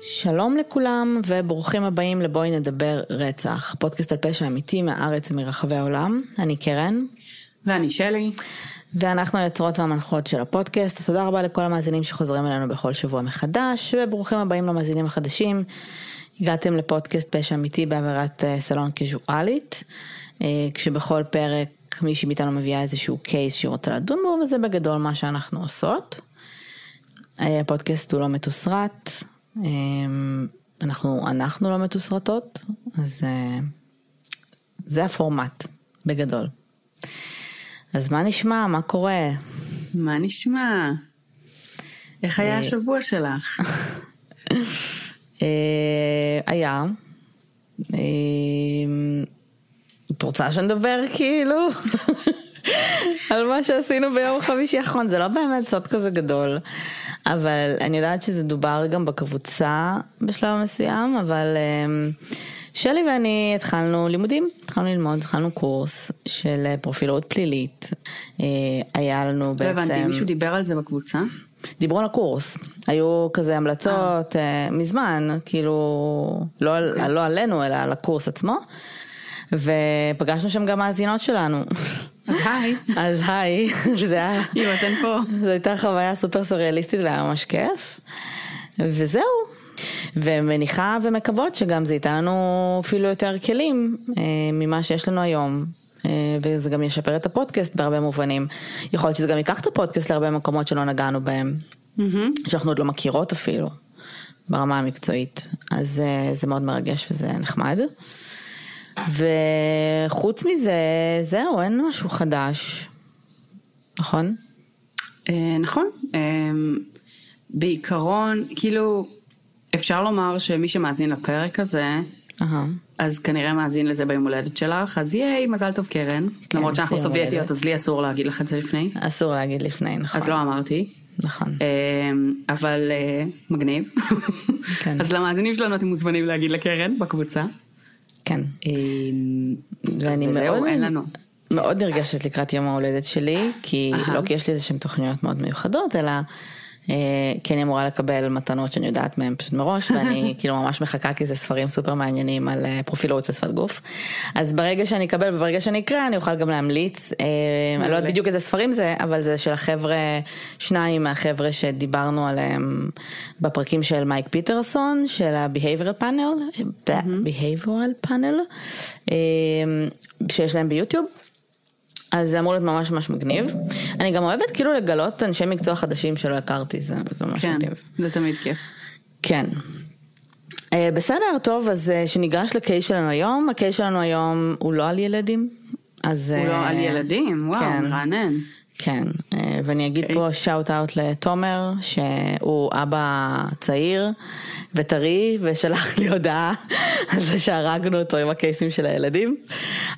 שלום לכולם וברוכים הבאים לבואי נדבר רצח, פודקאסט על פשע אמיתי מהארץ ומרחבי העולם. אני קרן. ואני שלי. ואנחנו היוצרות והמנחות של הפודקאסט. תודה רבה לכל המאזינים שחוזרים אלינו בכל שבוע מחדש, וברוכים הבאים למאזינים החדשים. הגעתם לפודקאסט פשע אמיתי בעבירת אה, סלון קזואלית, אה, כשבכל פרק מישהי מאיתנו מביאה איזשהו קייס שהיא רוצה לדון בו, וזה בגדול מה שאנחנו עושות. אה, הפודקאסט הוא לא מתוסרט, אנחנו, אנחנו לא מתוסרטות, אז זה הפורמט, בגדול. אז מה נשמע? מה קורה? מה נשמע? איך היה אה, השבוע שלך? אה, היה. את רוצה שנדבר כאילו? על מה שעשינו ביום חמישי האחרון, זה לא באמת סוד כזה גדול. אבל אני יודעת שזה דובר גם בקבוצה בשלב מסוים, אבל אמ, שלי ואני התחלנו לימודים, התחלנו ללמוד, התחלנו קורס של אה, פרופילות פלילית. אה, היה לנו בעצם... לא הבנתי, מישהו דיבר על זה בקבוצה? דיברו על הקורס, היו כזה המלצות אה. מזמן, כאילו, לא, okay. אוקיי. לא עלינו אלא על הקורס עצמו, ופגשנו שם גם מאזינות שלנו. אז היי. אז היי, זה היה... אם אתן פה. זו הייתה חוויה סופר סוריאליסטית והיה ממש כיף. וזהו. ומניחה ומקוות שגם זה ייתן לנו אפילו יותר כלים אה, ממה שיש לנו היום. אה, וזה גם ישפר את הפודקאסט בהרבה מובנים. יכול להיות שזה גם ייקח את הפודקאסט להרבה מקומות שלא נגענו בהם. Mm-hmm. שאנחנו עוד לא מכירות אפילו, ברמה המקצועית. אז אה, זה מאוד מרגש וזה נחמד. וחוץ מזה, זהו, אין משהו חדש, נכון? אה, נכון. בעיקרון, כאילו, אפשר לומר שמי שמאזין לפרק הזה, אז כנראה מאזין לזה ביום הולדת שלך, אז ייי, מזל טוב קרן. כן, למרות שאנחנו סובייטיות, אז לי אסור להגיד לך את זה לפני. אסור להגיד לפני, נכון. אז לא אמרתי. נכון. אבל מגניב. כן. אז למאזינים שלנו אתם מוזמנים להגיד לקרן בקבוצה. כן. אמ, ואני מאוד, אין לנו. מאוד נרגשת לקראת יום ההולדת שלי, כי לא כי יש לי איזה שהן תוכניות מאוד מיוחדות, אלא אה, כי אני אמורה לקבל מתנות שאני יודעת מהן פשוט מראש, ואני כאילו ממש מחכה כי זה ספרים סופר מעניינים על אה, פרופילות ושפת גוף. אז ברגע שאני אקבל וברגע שאני אקרא, אני אוכל גם להמליץ. אה, אני לא יודעת בדיוק איזה ספרים זה, אבל זה של החבר'ה, שניים מהחבר'ה שדיברנו עליהם בפרקים של מייק פיטרסון, של ה-Behavioral Panel, Behavioral Panel, שיש להם ביוטיוב. אז זה אמור להיות ממש ממש מגניב. אני גם אוהבת כאילו לגלות אנשי מקצוע חדשים שלא הכרתי, זה, זה ממש כן, מגניב. זה תמיד כיף. כן. Uh, בסדר, טוב, אז uh, שניגש לקייס שלנו היום, הקייס שלנו היום הוא לא על ילדים. אז... הוא uh, לא על ילדים, וואו, כן. מרענן. כן, אה, ואני אגיד okay. אוקיי. פה שאוט אאוט לתומר, שהוא אבא צעיר וטרי, ושלח לי הודעה על זה שהרגנו אותו עם הקייסים של הילדים.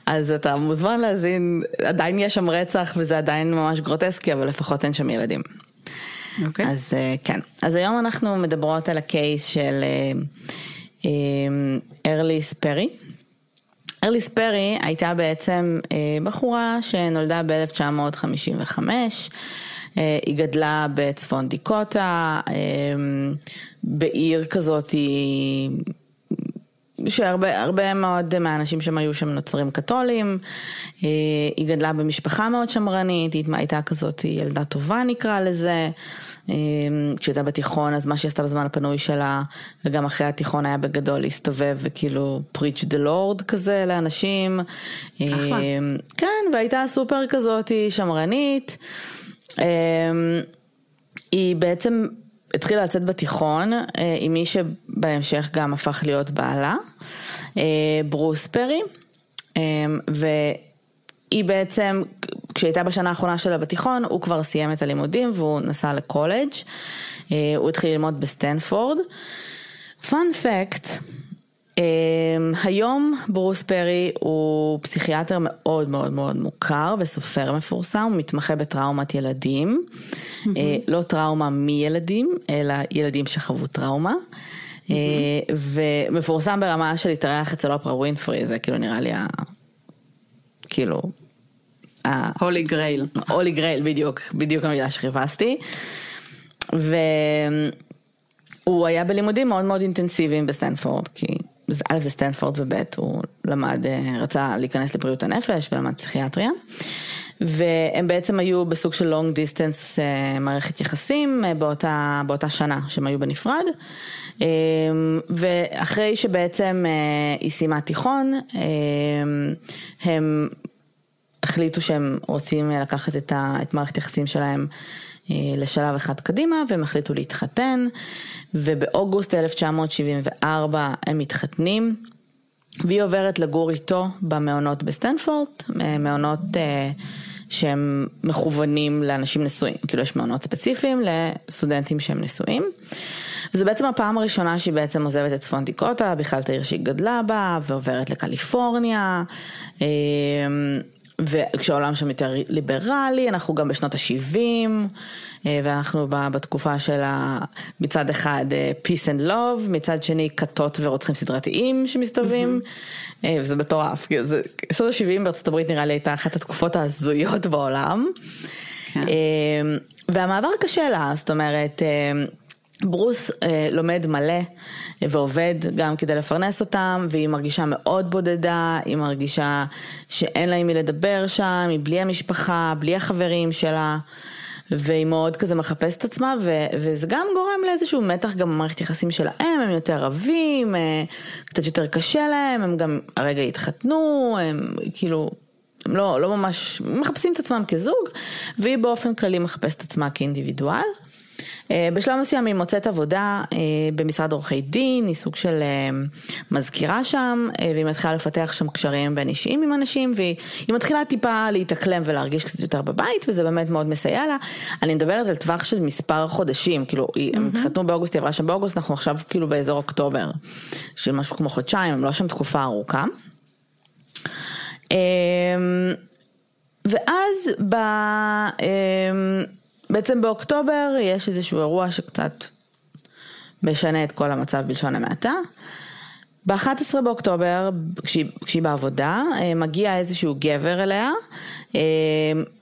אז אתה מוזמן להזין, עדיין יש שם רצח וזה עדיין ממש גרוטסקי, אבל לפחות אין שם ילדים. אוקיי. Okay. אז אה, כן. אז היום אנחנו מדברות על הקייס של ארליס אה, פרי. ארליס פרי הייתה בעצם אה, בחורה שנולדה ב-1955, אה, היא גדלה בצפון דיקוטה, אה, בעיר כזאת היא... שהרבה הרבה מאוד מהאנשים שם היו שם נוצרים קתולים, היא גדלה במשפחה מאוד שמרנית, היא הייתה כזאת ילדה טובה נקרא לזה, אמ, כשהייתה בתיכון, אז מה שהיא עשתה בזמן הפנוי שלה, וגם אחרי התיכון היה בגדול להסתובב וכאילו preach the lord כזה לאנשים. אחלה. כן, והייתה סופר כזאת שמרנית. אמ, היא בעצם התחילה לצאת בתיכון אה, עם מי שבהמשך גם הפך להיות בעלה, אה, ברוס פרי. ו... היא בעצם, כשהייתה בשנה האחרונה שלה בתיכון, הוא כבר סיים את הלימודים והוא נסע לקולג'. אה, הוא התחיל ללמוד בסטנפורד. fun fact, היום ברוס פרי הוא פסיכיאטר מאוד מאוד מאוד מוכר וסופר מפורסם, הוא מתמחה בטראומת ילדים, mm-hmm. לא טראומה מילדים, אלא ילדים שחוו טראומה. Mm-hmm. ומפורסם ברמה של להתארח אצל אופרה ווינפרי, זה כאילו נראה לי ה... כאילו... Holy Grail. Holy Grail, בדיוק, בדיוק המילה שחיפשתי. והוא היה בלימודים מאוד מאוד אינטנסיביים בסטנפורד, כי א' זה סטנפורד וב' הוא למד, אה, רצה להיכנס לבריאות הנפש ולמד פסיכיאטריה. והם בעצם היו בסוג של long distance אה, מערכת יחסים אה, באותה, באותה שנה שהם היו בנפרד. ואחרי שבעצם היא סיימה תיכון, הם החליטו שהם רוצים לקחת את, ה, את מערכת היחסים שלהם לשלב אחד קדימה והם החליטו להתחתן ובאוגוסט 1974 הם מתחתנים והיא עוברת לגור איתו במעונות בסטנפורד, מעונות שהם מכוונים לאנשים נשואים, כאילו יש מעונות ספציפיים לסטודנטים שהם נשואים. וזה בעצם הפעם הראשונה שהיא בעצם עוזבת את צפון דיקוטה, בכלל את העיר שהיא גדלה בה, ועוברת לקליפורניה. וכשהעולם שם יותר ליברלי, אנחנו גם בשנות ה-70, אה, ואנחנו בתקופה של מצד אחד אה, peace and love, מצד שני כתות ורוצחים סדרתיים שמסתובבים, mm-hmm. וזה מטורף, שנות ה-70 בארצות הברית נראה לי הייתה אחת התקופות ההזויות בעולם. כן. והמעבר קשה לה, זאת אומרת, ברוס אה, לומד מלא ועובד גם כדי לפרנס אותם והיא מרגישה מאוד בודדה, היא מרגישה שאין לה עם מי לדבר שם, היא בלי המשפחה, בלי החברים שלה והיא מאוד כזה מחפשת עצמה ו- וזה גם גורם לאיזשהו מתח גם במערכת יחסים שלהם, הם יותר רבים, אה, קצת יותר קשה להם, הם גם הרגע התחתנו, הם כאילו הם לא, לא ממש מחפשים את עצמם כזוג והיא באופן כללי מחפשת עצמה כאינדיבידואל. אה, בשלב מסוים היא מוצאת עבודה אה, במשרד עורכי דין, היא סוג של אה, מזכירה שם, והיא מתחילה לפתח שם קשרים בין אישיים עם אנשים, והיא מתחילה טיפה להתאקלם ולהרגיש קצת יותר בבית, וזה באמת מאוד מסייע לה. אני מדברת על טווח של מספר חודשים, כאילו, mm-hmm. הם התחתנו באוגוסט, היא עברה שם באוגוסט, אנחנו עכשיו כאילו באזור אוקטובר, של משהו כמו חודשיים, הם לא שם תקופה ארוכה. ואז ב... בעצם באוקטובר יש איזשהו אירוע שקצת משנה את כל המצב בלשון המעטה. ב-11 באוקטובר, כשהיא, כשהיא בעבודה, אה, מגיע איזשהו גבר אליה, אה,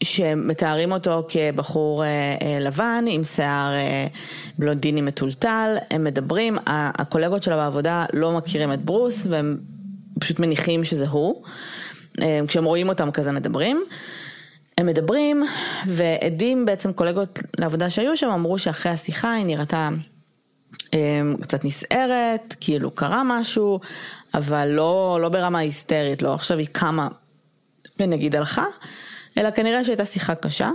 שמתארים אותו כבחור אה, לבן עם שיער בלונדיני מטולטל, הם מדברים, הקולגות שלה בעבודה לא מכירים את ברוס והם פשוט מניחים שזה הוא, כשהם רואים אותם כזה מדברים. הם מדברים, ועדים בעצם קולגות לעבודה שהיו שם אמרו שאחרי השיחה היא נראתה אמ, קצת נסערת, כאילו קרה משהו, אבל לא, לא ברמה היסטרית, לא עכשיו היא קמה ונגיד הלכה, אלא כנראה שהייתה שיחה קשה,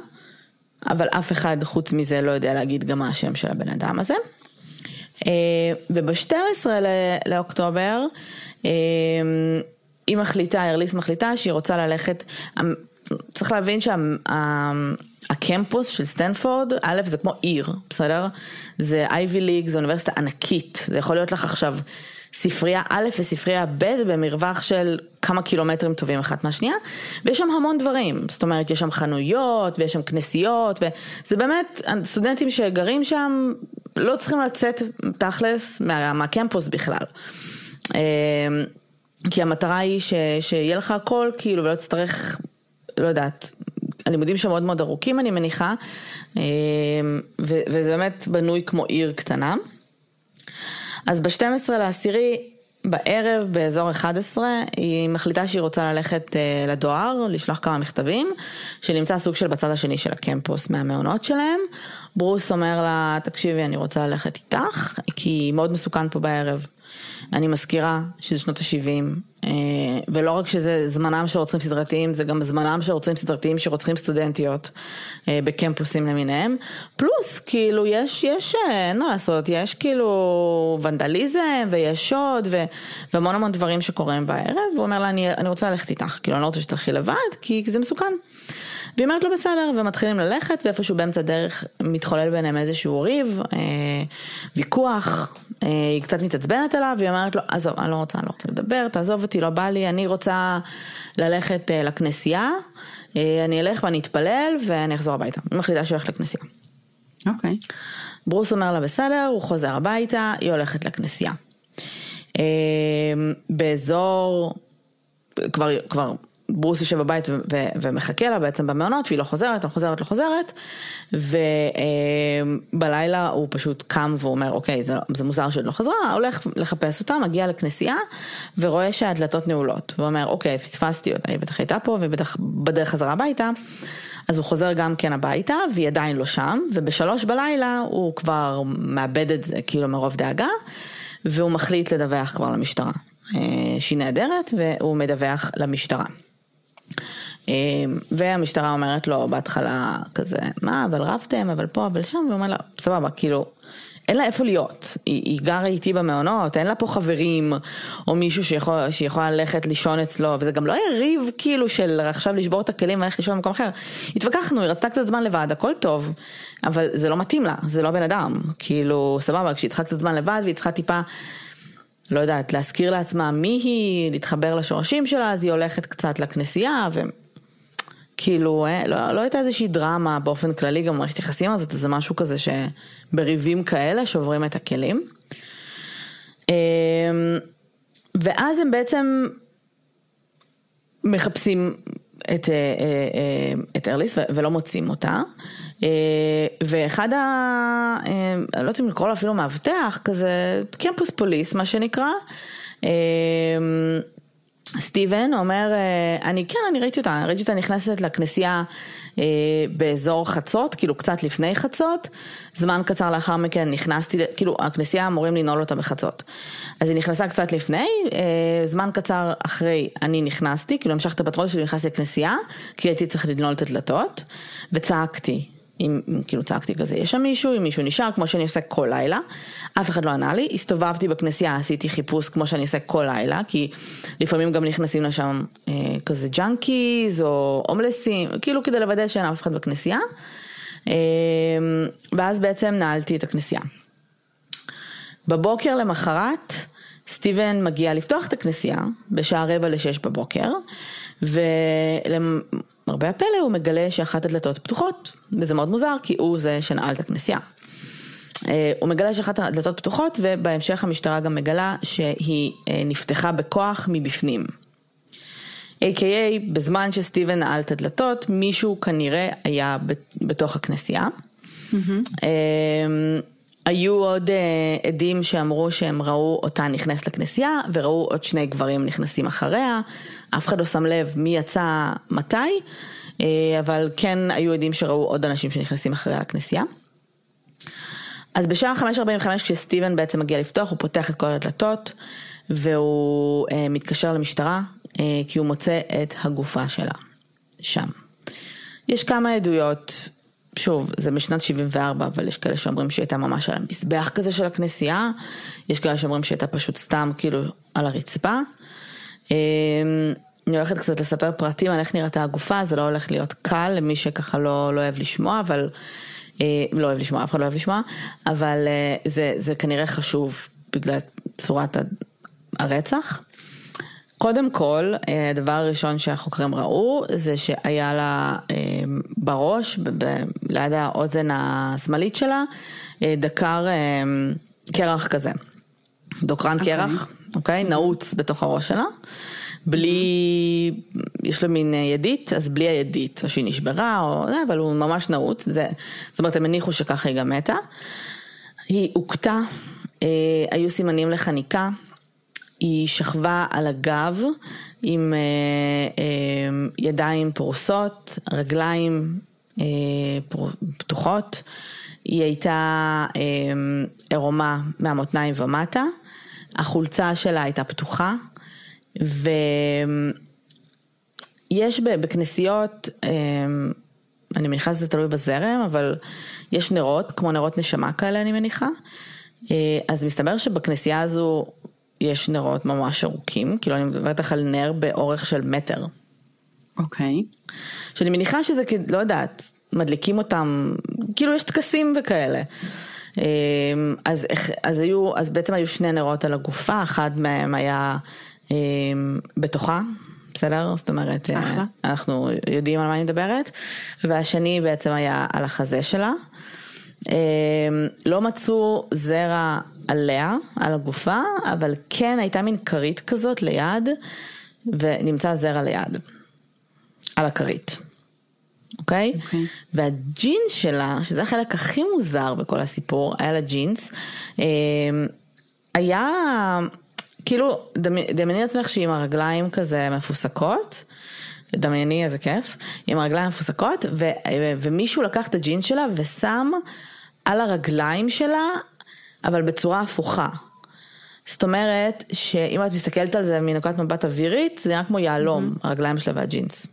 אבל אף אחד חוץ מזה לא יודע להגיד גם מה השם של הבן אדם הזה. אה, וב-12 לאוקטובר אמ, היא מחליטה, ארליס מחליטה שהיא רוצה ללכת, צריך להבין שהקמפוס שה, של סטנפורד, א', זה כמו עיר, בסדר? זה אייבי ליג, זו אוניברסיטה ענקית, זה יכול להיות לך עכשיו ספרייה א' וספרייה ב' במרווח של כמה קילומטרים טובים אחת מהשנייה, ויש שם המון דברים, זאת אומרת, יש שם חנויות, ויש שם כנסיות, וזה באמת, סטודנטים שגרים שם לא צריכים לצאת תכלס מה, מהקמפוס בכלל. אמ, כי המטרה היא ש, שיהיה לך הכל כאילו ולא תצטרך לא יודעת, הלימודים שם מאוד מאוד ארוכים אני מניחה, אה, וזה באמת בנוי כמו עיר קטנה. אז ב-12 לעשירי בערב באזור 11 היא מחליטה שהיא רוצה ללכת אה, לדואר, לשלוח כמה מכתבים, שנמצא סוג של בצד השני של הקמפוס מהמעונות שלהם. ברוס אומר לה, תקשיבי אני רוצה ללכת איתך, כי מאוד מסוכן פה בערב. אני מזכירה שזה שנות ה-70, אה, ולא רק שזה זמנם של רוצחים סדרתיים, זה גם זמנם של רוצחים סדרתיים שרוצחים סטודנטיות אה, בקמפוסים למיניהם. פלוס, כאילו, יש, יש, אה, אין מה לעשות, יש כאילו ונדליזם ויש שוד והמון המון דברים שקורים בערב, והוא אומר לה, אני, אני רוצה ללכת איתך, כאילו, אני לא רוצה שתלכי לבד, כי זה מסוכן. והיא אומרת לו בסדר, ומתחילים ללכת, ואיפשהו באמצע הדרך מתחולל ביניהם איזשהו ריב, אה, ויכוח, אה, היא קצת מתעצבנת עליו, והיא אומרת לו, עזוב, אני לא רוצה, אני לא רוצה לדבר, תעזוב אותי, לא בא לי, אני רוצה ללכת אה, לכנסייה, אה, אני אלך ואני אתפלל, ואני אחזור הביתה. היא מחליטה שהיא הולכת לכנסייה. אוקיי. Okay. ברוס אומר לה בסדר, הוא חוזר הביתה, היא הולכת לכנסייה. אה, באזור, כבר, כבר ברוס יושב בבית ו- ו- ומחכה לה בעצם במעונות, והיא לא חוזרת, לא חוזרת, לא חוזרת, ובלילה הוא פשוט קם והוא אומר, אוקיי, זה, זה מוזר שהיא לא חזרה, הולך לחפש אותה, מגיע לכנסייה, ורואה שהדלתות נעולות, ואומר, אוקיי, פספסתי אותה, היא בטח הייתה פה, והיא בטח בדרך חזרה הביתה. אז הוא חוזר גם כן הביתה, והיא עדיין לא שם, ובשלוש בלילה הוא כבר מאבד את זה, כאילו מרוב דאגה, והוא מחליט לדווח כבר למשטרה. אה, שהיא נהדרת, והוא מדווח למשטרה. אה, והמשטרה אומרת לו בהתחלה כזה, מה, אבל רבתם, אבל פה, אבל שם, והוא אומר לה, סבבה, כאילו, אין לה איפה להיות, היא, היא גרה איתי במעונות, אין לה פה חברים, או מישהו שיכול, שיכולה ללכת לישון אצלו, וזה גם לא יריב כאילו של עכשיו לשבור את הכלים וללכת לישון במקום אחר. התווכחנו, היא רצתה קצת זמן לבד, הכל טוב, אבל זה לא מתאים לה, זה לא בן אדם, כאילו, סבבה, כשהיא צריכה קצת זמן לבד והיא צריכה טיפה... לא יודעת, להזכיר לעצמה מי היא, להתחבר לשורשים שלה, אז היא הולכת קצת לכנסייה, וכאילו, אה, לא, לא הייתה איזושהי דרמה באופן כללי, גם מערכת יחסים הזאת, זה משהו כזה שבריבים כאלה שוברים את הכלים. אמ, ואז הם בעצם מחפשים את, אה, אה, את ארליס ולא מוצאים אותה. אה, ואחד ה... אה, לא יודעת אם לקרוא לו אפילו מאבטח, כזה קמפוס פוליס מה שנקרא. אה, סטיבן אומר, אני כן, אני ראיתי אותה, ראיתי אותה נכנסת לכנסייה באזור חצות, כאילו קצת לפני חצות, זמן קצר לאחר מכן נכנסתי, כאילו הכנסייה אמורים לנעול אותה בחצות. אז היא נכנסה קצת לפני, זמן קצר אחרי אני נכנסתי, כאילו המשכתי בפטרול שלי, נכנסתי לכנסייה, כי הייתי צריך לנעול את הדלתות, וצעקתי. אם כאילו צעקתי כזה, יש שם מישהו, אם מישהו נשאר, כמו שאני עושה כל לילה, אף אחד לא ענה לי, הסתובבתי בכנסייה, עשיתי חיפוש כמו שאני עושה כל לילה, כי לפעמים גם נכנסים לשם אה, כזה junkies או הומלסים, כאילו כדי לוודא שאין אף אחד בכנסייה, אה, ואז בעצם נעלתי את הכנסייה. בבוקר למחרת, סטיבן מגיע לפתוח את הכנסייה בשעה רבע לשש בבוקר, ולמרבה הפלא הוא מגלה שאחת הדלתות פתוחות, וזה מאוד מוזר כי הוא זה שנעל את הכנסייה. אה, הוא מגלה שאחת הדלתות פתוחות ובהמשך המשטרה גם מגלה שהיא אה, נפתחה בכוח מבפנים. A.K.A. בזמן שסטיבן נעל את הדלתות מישהו כנראה היה בתוך הכנסייה. Mm-hmm. היו עוד uh, עדים שאמרו שהם ראו אותה נכנסת לכנסייה וראו עוד שני גברים נכנסים אחריה, אף אחד לא שם לב מי יצא מתי, uh, אבל כן היו עדים שראו עוד אנשים שנכנסים אחריה לכנסייה. אז בשעה 5.45 כשסטיבן בעצם מגיע לפתוח, הוא פותח את כל הדלתות והוא uh, מתקשר למשטרה uh, כי הוא מוצא את הגופה שלה שם. יש כמה עדויות שוב, זה משנת 74, אבל יש כאלה שאומרים שהיא הייתה ממש על המזבח כזה של הכנסייה, יש כאלה שאומרים שהיא הייתה פשוט סתם כאילו על הרצפה. אמ, אני הולכת קצת לספר פרטים על איך נראתה הגופה, זה לא הולך להיות קל למי שככה לא, לא אוהב לשמוע, אבל, אה, לא אוהב לשמוע, אף אחד לא אוהב לשמוע, אבל אה, זה, זה כנראה חשוב בגלל צורת הרצח. קודם כל, אה, הדבר הראשון שהחוקרים ראו זה שהיה לה אה, בראש, ליד האוזן השמאלית שלה, אה, דקר קרח כזה. דוקרן okay. אוקיי. קרח, אוקיי? Okay, נעוץ בתוך הראש שלה. בלי, יש לו מין ידית, אז בלי הידית, או שהיא נשברה, או זה, אבל הוא ממש נעוץ, זה, זאת אומרת, הם הניחו שככה היא גם מתה. היא הוכתה, היו סימנים לחניקה, היא שכבה על הגב עם אה, אה, ידיים פרוסות, רגליים אה, פר, פתוחות. היא הייתה אה, עירומה מהמותניים ומטה, החולצה שלה הייתה פתוחה, ויש בכנסיות, אה, אני מניחה שזה תלוי בזרם, אבל יש נרות, כמו נרות נשמה כאלה אני מניחה. אה, אז מסתבר שבכנסייה הזו יש נרות ממש ארוכים, כאילו אני מדברת לך על נר באורך של מטר. אוקיי. Okay. שאני מניחה שזה, לא יודעת, מדליקים אותם, כאילו יש טקסים וכאלה. אמ, אז, אז היו, אז בעצם היו שני נרות על הגופה, אחד מהם היה אמ, בתוכה, בסדר? זאת אומרת, אה, אחלה. אנחנו יודעים על מה אני מדברת, והשני בעצם היה על החזה שלה. אמ, לא מצאו זרע עליה, על הגופה, אבל כן הייתה מין כרית כזאת ליד, ונמצא זרע ליד, על הכרית. אוקיי? Okay? אוקיי. Okay. והג'ינס שלה, שזה החלק הכי מוזר בכל הסיפור, היה לה ג'ינס, היה כאילו, דמייני לעצמך שהיא עם הרגליים כזה מפוסקות, דמייני איזה כיף, עם הרגליים מפוסקות, ו, ומישהו לקח את הג'ינס שלה ושם על הרגליים שלה, אבל בצורה הפוכה. זאת אומרת, שאם את מסתכלת על זה מנקודת מבט אווירית, זה נראה כמו יהלום, mm-hmm. הרגליים שלה והג'ינס.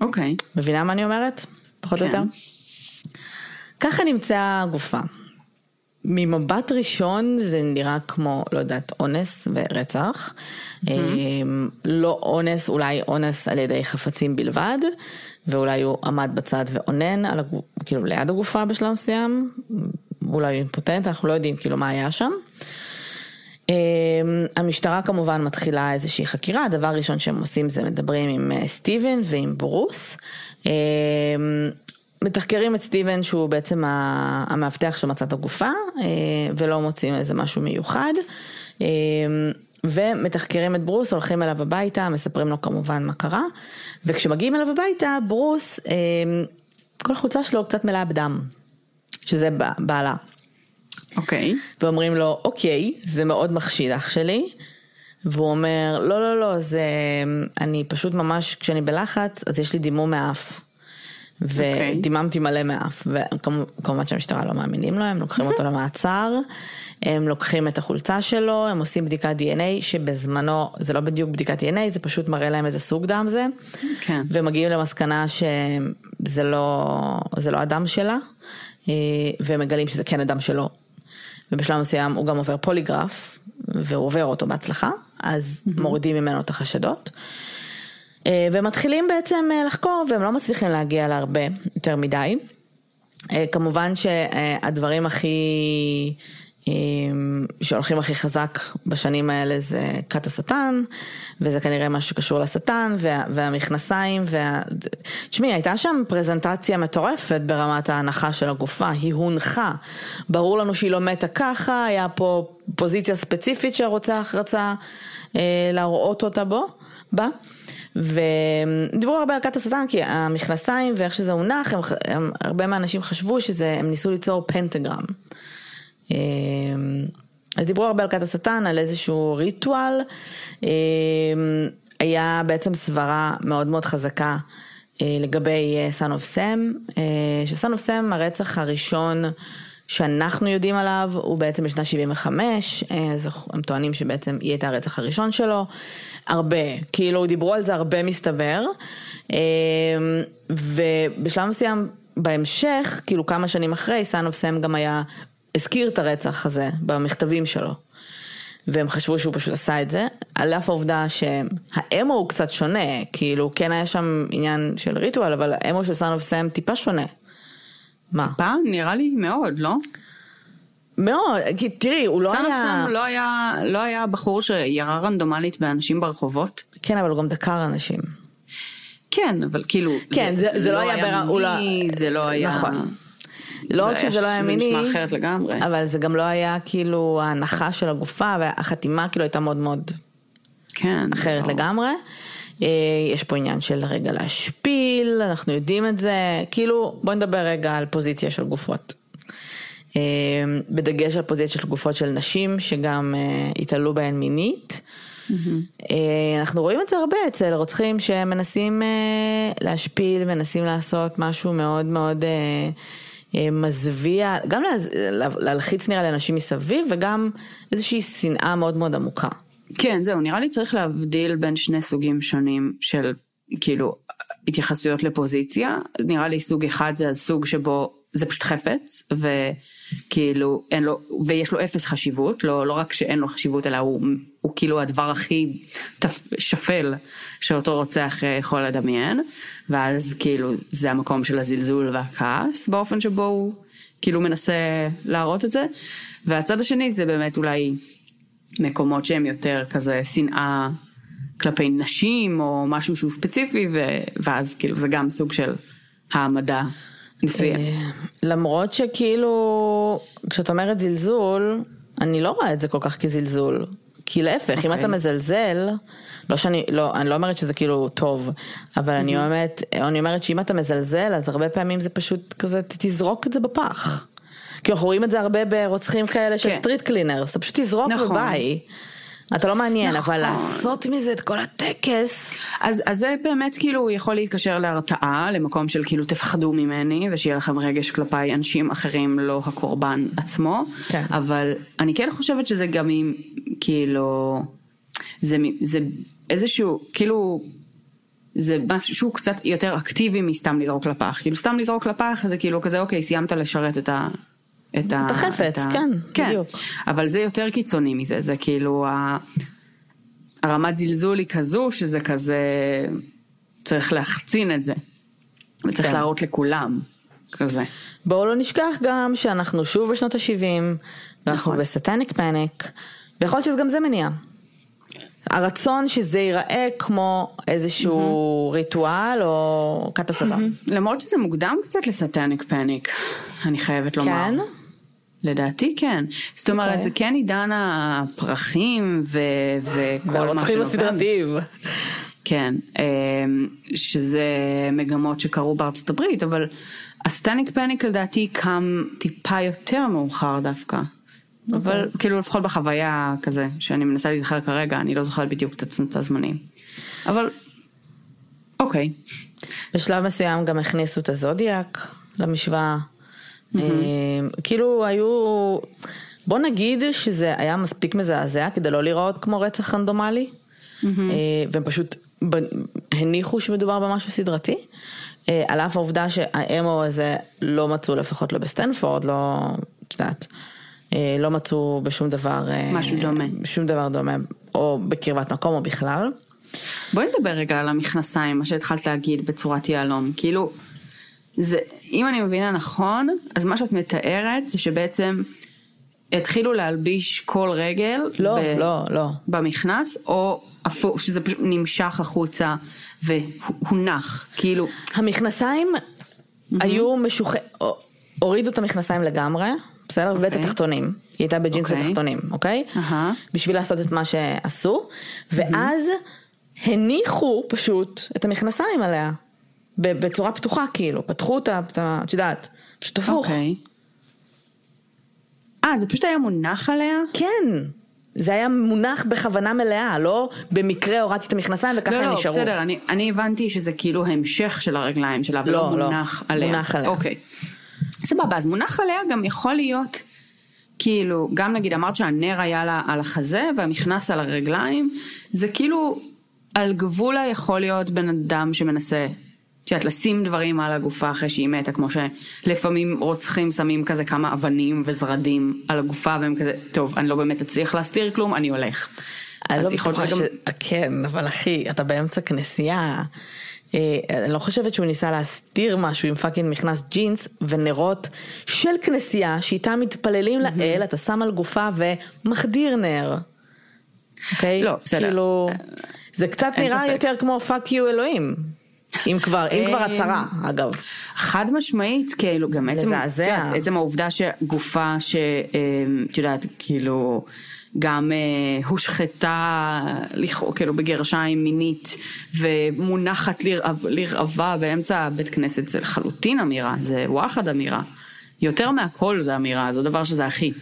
אוקיי. Okay. מבינה מה אני אומרת? פחות כן. או יותר? ככה נמצאה הגופה. ממבט ראשון זה נראה כמו, לא יודעת, אונס ורצח. Mm-hmm. לא אונס, אולי אונס על ידי חפצים בלבד, ואולי הוא עמד בצד ואונן, על כאילו ליד הגופה בשלב מסוים, אולי אימפוטנט, אנחנו לא יודעים כאילו מה היה שם. אמ, המשטרה כמובן מתחילה איזושהי חקירה, הדבר הראשון שהם עושים זה מדברים עם אה, סטיבן ועם ברוס. אמ, מתחקרים את סטיבן שהוא בעצם המאבטח שמצא את הגופה אה, ולא מוצאים איזה משהו מיוחד. ומתחקרים את ברוס, הולכים אליו הביתה, מספרים לו כמובן מה קרה, וכשמגיעים אליו הביתה, ברוס, אה, כל החולצה שלו קצת מלאה בדם, שזה בעלה. אוקיי. Okay. ואומרים לו, אוקיי, זה מאוד מחשיד אח שלי. והוא אומר, לא, לא, לא, זה, אני פשוט ממש, כשאני בלחץ, אז יש לי דימום מאף. אוקיי. ודיממתי מלא מאף, וכמובן שהמשטרה לא מאמינים לו, הם לוקחים אותו למעצר, הם לוקחים את החולצה שלו, הם עושים בדיקת DNA, שבזמנו זה לא בדיוק בדיקת DNA, זה פשוט מראה להם איזה סוג דם זה, כן. ומגיעים למסקנה שזה לא, לא הדם שלה, אה, והם מגלים שזה כן הדם שלו, ובשלב מסוים הוא גם עובר פוליגרף, והוא עובר אותו בהצלחה, אז. מורידים ממנו את החשדות. אה, ומתחילים בעצם אה, לחקור והם לא מצליחים להגיע להרבה יותר מדי. אה, כמובן שהדברים הכי, שהולכים הכי חזק בשנים האלה זה כת השטן, וזה כנראה משהו שקשור לשטן, וה, והמכנסיים, וה... תשמעי, הייתה שם פרזנטציה מטורפת ברמת ההנחה של הגופה, היא הונחה. ברור לנו שהיא לא מתה ככה, היה פה פוזיציה ספציפית שהרוצח רצה אה, להראות אותה בו, בה. ודיברו הרבה על כת השטן כי המכנסיים ואיך שזה הונח, הם, הם, הרבה מהאנשים חשבו שהם ניסו ליצור פנטגרם. אמ, אז דיברו הרבה על כת השטן, על איזשהו ריטואל. אמ, היה בעצם סברה מאוד מאוד חזקה אה, לגבי of Sam, אה, ש-Son of Sam הרצח הראשון שאנחנו יודעים עליו הוא בעצם בשנת 75, אז הם טוענים שבעצם היא הייתה הרצח הראשון שלו. הרבה, כאילו דיברו על זה הרבה מסתבר, אמ, ובשלב מסוים בהמשך, כאילו כמה שנים אחרי, סאן אוף סם גם היה, הזכיר את הרצח הזה במכתבים שלו. והם חשבו שהוא פשוט עשה את זה, על אף העובדה שה MO הוא קצת שונה, כאילו כן היה שם עניין של ריטואל, אבל ה MO של סאן אוף סם טיפה שונה. מה? טיפה? נראה לי מאוד, לא? מאוד, כי תראי, הוא לא היה... סאנופסון לא היה, לא היה בחור שירה רנדומלית באנשים ברחובות. כן, אבל הוא גם דקר אנשים. כן, אבל כאילו... כן, זה, זה, זה לא, לא היה מיני, לא... זה לא היה... נכון. לא רק שזה לא היה מיני, זה נשמע אחרת לגמרי. אבל זה גם לא היה כאילו ההנחה של הגופה, והחתימה כאילו הייתה מאוד מאוד כן, אחרת לא. לגמרי. אה, יש פה עניין של רגע להשפיל, אנחנו יודעים את זה, כאילו בוא נדבר רגע על פוזיציה של גופות. אה, בדגש על פוזיציה של גופות של נשים שגם אה, התעלו בהן מינית. Mm-hmm. אנחנו רואים את זה הרבה אצל רוצחים שמנסים להשפיל, מנסים לעשות משהו מאוד מאוד מזוויע, גם להלחיץ נראה לאנשים מסביב וגם איזושהי שנאה מאוד מאוד עמוקה. כן, זהו, נראה לי צריך להבדיל בין שני סוגים שונים של כאילו התייחסויות לפוזיציה. נראה לי סוג אחד זה הסוג שבו זה פשוט חפץ, וכאילו אין לו, ויש לו אפס חשיבות, לא, לא רק שאין לו חשיבות אלא הוא הוא כאילו הדבר הכי שפל שאותו רוצח יכול לדמיין, ואז כאילו זה המקום של הזלזול והכעס באופן שבו הוא כאילו מנסה להראות את זה, והצד השני זה באמת אולי מקומות שהם יותר כזה שנאה כלפי נשים או משהו שהוא ספציפי, ו... ואז כאילו זה גם סוג של העמדה מסוימת. אה, למרות שכאילו, כשאת אומרת זלזול, אני לא רואה את זה כל כך כזלזול. כי להפך, okay. אם אתה אוקיי. מזלזל, לא שאני, לא, אני לא אומרת שזה כאילו טוב, אבל mm-hmm. אני אומרת, אני אומרת שאם אתה מזלזל, אז הרבה פעמים זה פשוט כזה, תזרוק את זה בפח. כי אנחנו רואים את זה הרבה ברוצחים כאלה של street כן. cleaners, אתה פשוט תזרוק נכון. וביי. אתה לא מעניין, נכון. אבל לעשות מזה את כל הטקס. אז, אז זה באמת כאילו יכול להתקשר להרתעה, למקום של כאילו תפחדו ממני ושיהיה לכם רגש כלפיי אנשים אחרים, לא הקורבן עצמו. כן. אבל אני כן חושבת שזה גם אם כאילו, זה, זה איזשהו, כאילו, זה משהו קצת יותר אקטיבי מסתם לזרוק לפח. כאילו סתם לזרוק לפח זה כאילו כזה אוקיי סיימת לשרת את ה... את ה... את החפץ, את כן, כן, בדיוק. אבל זה יותר קיצוני מזה, זה כאילו ה... רמת זלזול היא כזו שזה כזה, צריך להחצין את זה. וצריך כן. להראות לכולם, כזה. בואו לא נשכח גם שאנחנו שוב בשנות ה-70, ואנחנו נכון. ב satanic panic, ויכול להיות שגם זה מניע. הרצון שזה ייראה כמו איזשהו mm-hmm. ריטואל או כת השטן. Mm-hmm. למרות שזה מוקדם קצת ל satanic panic, אני חייבת לומר. כן? לדעתי כן. זאת אומרת, okay. אוקיי. זה כן עידן הפרחים ו- וכל מה והרוצחים הסדרתיים. כן, אמ, שזה מגמות שקרו בארצות הברית, אבל הסטניק פניק לדעתי קם טיפה יותר מאוחר דווקא. Okay. אבל אוקיי. כאילו לפחות בחוויה כזה, שאני מנסה להיזכר כרגע, אני לא זוכרת בדיוק את הזמנים. אבל, אוקיי. בשלב מסוים גם הכניסו את הזודיאק למשוואה. Mm-hmm. כאילו היו, בוא נגיד שזה היה מספיק מזעזע כדי לא לראות כמו רצח רנדומלי, mm-hmm. והם פשוט הניחו שמדובר במשהו סדרתי. אה, על אף העובדה שה MO הזה לא מצאו לפחות לא בסטנפורד, לא, את יודעת, לא מצאו בשום דבר, משהו דומה, שום דבר דומה, או בקרבת מקום או בכלל. בואי נדבר רגע על המכנסיים, מה שהתחלת להגיד בצורת יהלום, כאילו זה, אם אני מבינה נכון, אז מה שאת מתארת זה שבעצם התחילו להלביש כל רגל. לא, ב, לא, לא. במכנס, או הפוך, שזה פשוט נמשך החוצה והונח, כאילו. המכנסיים mm-hmm. היו משוחררים, הורידו את המכנסיים לגמרי, בסדר? Okay. ואת אוקיי. התחתונים. היא הייתה בג'ינס okay. אוקיי. ותחתונים, אוקיי? Uh-huh. בשביל לעשות את מה שעשו, ואז mm-hmm. הניחו פשוט את המכנסיים עליה. בצורה פתוחה כאילו, פתחו אותה, את יודעת, פשוט הפוך. אוקיי. אה, זה פשוט היה מונח עליה? כן. זה היה מונח בכוונה מלאה, לא במקרה הורדתי את המכנסיים וככה לא, הם לא, נשארו. לא, לא, בסדר, אני, אני הבנתי שזה כאילו המשך של הרגליים שלה, ולא לא, מונח לא, עליה. מונח עליה. אוקיי. סבבה, אז מונח עליה גם יכול להיות, כאילו, גם נגיד אמרת שהנר היה לה על החזה והמכנס על הרגליים, זה כאילו על גבול היכול להיות בן אדם שמנסה את יודעת, לשים דברים על הגופה אחרי שהיא מתה, כמו שלפעמים רוצחים שמים כזה כמה אבנים וזרדים על הגופה והם כזה, טוב, אני לא באמת אצליח להסתיר כלום, אני הולך. אני לא בטוחה ש... כן, אבל אחי, אתה באמצע כנסייה. אה, אני לא חושבת שהוא ניסה להסתיר משהו עם fucking מכנס ג'ינס ונרות של כנסייה שאיתה מתפללים לאל, אתה שם על גופה ומחדיר נר. אוקיי? לא, בסדר. כאילו, זה קצת נראה יותר כמו fuck you אלוהים. אם כבר, אם כבר הצהרה, אגב. חד משמעית, כאילו, גם עצם, יודעת, עצם העובדה שגופה שאת יודעת, כאילו, גם אה, הושחתה, כאילו בגרשיים מינית, ומונחת לראווה באמצע בית כנסת, זה לחלוטין אמירה, זה וואחד אמירה. יותר מהכל זה אמירה, זה דבר שזה הכי.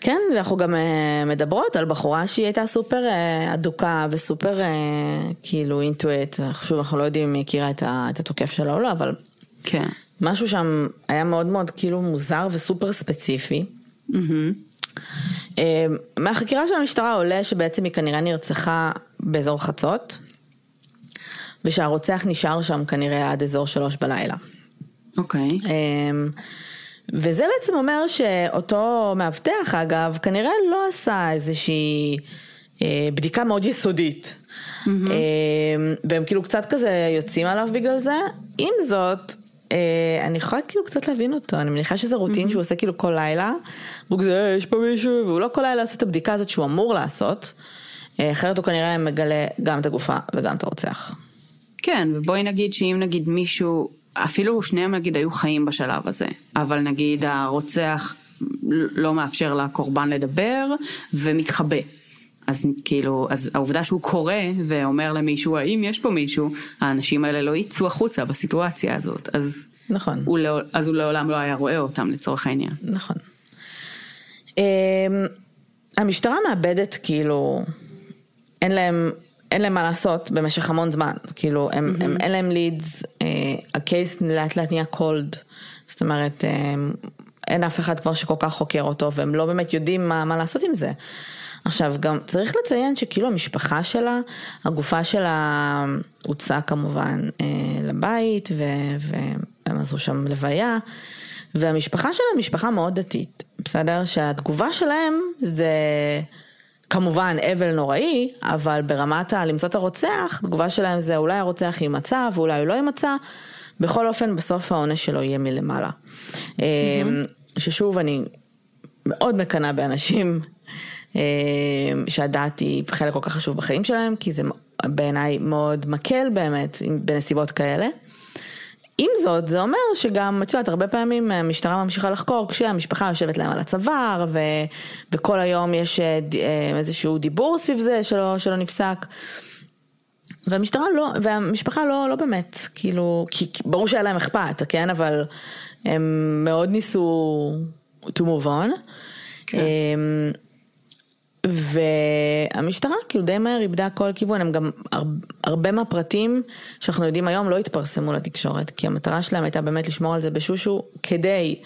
כן, ואנחנו גם uh, מדברות על בחורה שהיא הייתה סופר uh, אדוקה וסופר uh, כאילו אינטואט, שוב אנחנו לא יודעים אם היא הכירה את, ה, את התוקף שלה או לא, אבל כן. משהו שם היה מאוד מאוד כאילו מוזר וסופר ספציפי. Mm-hmm. מהחקירה של המשטרה עולה שבעצם היא כנראה נרצחה באזור חצות, ושהרוצח נשאר שם כנראה עד אזור שלוש בלילה. אוקיי. Okay. וזה בעצם אומר שאותו מאבטח אגב, כנראה לא עשה איזושהי בדיקה מאוד יסודית. Mm-hmm. והם כאילו קצת כזה יוצאים עליו בגלל זה. עם זאת, אני יכולה כאילו קצת להבין אותו, אני מניחה שזה רוטין mm-hmm. שהוא עושה כאילו כל לילה, והוא כזה, יש פה מישהו, והוא לא כל לילה עושה את הבדיקה הזאת שהוא אמור לעשות, אחרת הוא כנראה מגלה גם את הגופה וגם את הרוצח. כן, ובואי נגיד שאם נגיד מישהו, אפילו שניהם נגיד היו חיים בשלב הזה, אבל נגיד הרוצח לא מאפשר לקורבן לדבר ומתחבא. אז כאילו, אז העובדה שהוא קורא ואומר למישהו, האם יש פה מישהו, האנשים האלה לא יצאו החוצה בסיטואציה הזאת. אז נכון. הוא לא, אז הוא לעולם לא היה רואה אותם לצורך העניין. נכון. אמ, המשטרה מאבדת כאילו, אין להם, אין להם מה לעשות במשך המון זמן, כאילו הם, mm-hmm. הם, אין להם לידס, אה, הקייס לאט לאט נהיה קולד, זאת אומרת אה, אין אף אחד כבר שכל כך חוקר אותו והם לא באמת יודעים מה, מה לעשות עם זה. עכשיו גם צריך לציין שכאילו המשפחה שלה, הגופה שלה הוצאה כמובן אה, לבית ו, והם עשו שם לוויה והמשפחה שלה משפחה מאוד דתית, בסדר? שהתגובה שלהם זה כמובן אבל נוראי, אבל ברמת למצוא את הרוצח, התגובה שלהם זה אולי הרוצח יימצא ואולי הוא לא יימצא, בכל אופן בסוף העונש שלו יהיה מלמעלה. Mm-hmm. ששוב אני מאוד מקנאה באנשים אה, שהדת היא חלק כל כך חשוב בחיים שלהם, כי זה בעיניי מאוד מקל באמת בנסיבות כאלה. עם זאת, זה אומר שגם, את יודעת, הרבה פעמים המשטרה ממשיכה לחקור כשהמשפחה יושבת להם על הצוואר, ו, וכל היום יש אה, אה, איזשהו דיבור סביב זה שלא, שלא נפסק. והמשטרה לא, והמשפחה לא, לא באמת, כאילו, כי ברור שהיה להם אכפת, כן? אבל הם מאוד ניסו to move on. כן. והמשטרה כאילו די מהר איבדה כל כיוון, הם גם הרבה מהפרטים שאנחנו יודעים היום לא התפרסמו לתקשורת, כי המטרה שלהם הייתה באמת לשמור על זה בשושו כדי,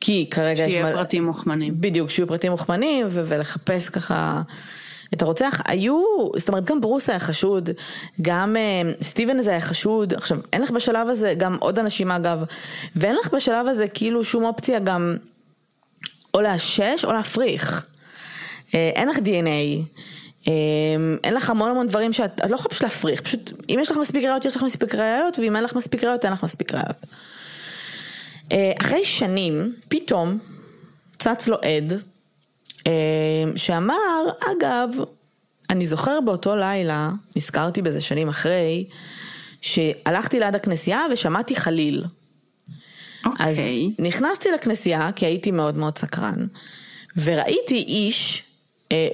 כי כרגע יש... שיהיה פרטים מוכמנים. בדיוק, שיהיו פרטים מוכמנים ולחפש ככה את הרוצח. היו, זאת אומרת גם ברוס היה חשוד, גם uh, סטיבן הזה היה חשוד, עכשיו אין לך בשלב הזה, גם עוד אנשים אגב, ואין לך בשלב הזה כאילו שום אופציה גם או לאשש או להפריך. אה, אין לך DNA, אה, אין לך המון המון דברים שאת, את לא יכולה פשוט להפריך, פשוט אם יש לך מספיק ראיות, יש לך מספיק ראיות, ואם אין לך מספיק ראיות, אין לך מספיק ראיות. אה, אחרי שנים, פתאום צץ לו עד, שאמר, אגב, אני זוכר באותו לילה, נזכרתי בזה שנים אחרי, שהלכתי ליד הכנסייה ושמעתי חליל. אוקיי. אז נכנסתי לכנסייה, כי הייתי מאוד מאוד סקרן, וראיתי איש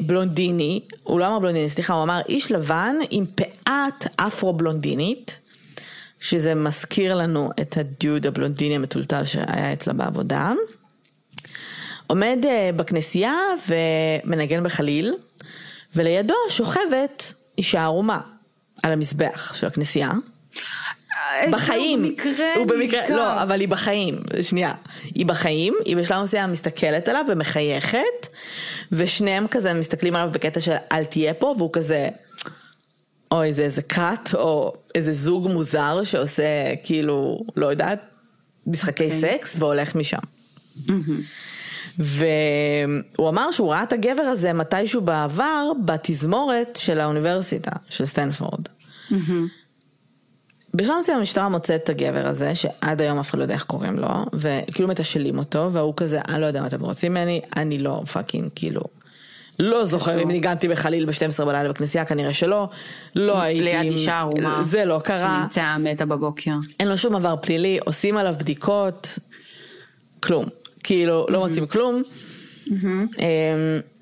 בלונדיני, הוא לא אמר בלונדיני, סליחה, הוא אמר איש לבן עם פאת אפרו בלונדינית, שזה מזכיר לנו את הדוד הבלונדיני המטולטל שהיה אצלה בעבודה. עומד אה, בכנסייה ומנגן בחליל, ולידו שוכבת אישה ערומה על המזבח של הכנסייה. בחיים, הוא במקרה הוא במקרה, לא, אבל היא בחיים, שנייה, היא בחיים, היא בשלב מסוים מסתכלת עליו ומחייכת, ושניהם כזה מסתכלים עליו בקטע של אל תהיה פה, והוא כזה, אוי זה איזה כת, או איזה זוג מוזר שעושה כאילו, לא יודעת, משחקי okay. אוקיי. סקס והולך משם. והוא אמר שהוא ראה את הגבר הזה מתישהו בעבר בתזמורת של האוניברסיטה, של סטנפורד. בשלב מסוים המשטרה מוצאת את הגבר הזה, שעד היום אף אחד לא יודע איך קוראים לו, וכאילו מתשאלים אותו, והוא כזה, אני לא יודע מה אתם רוצים ממני, אני לא fucking, כאילו, לא זוכר אם ניגנתי בחליל ב-12 בלילה בכנסייה, כנראה שלא, לא הייתי, ליד אישה ערומה, זה לא קרה, שנמצאה מתה בבוקר, אין לו שום עבר פלילי, עושים עליו בדיקות, כלום, כאילו, לא מוצאים כלום,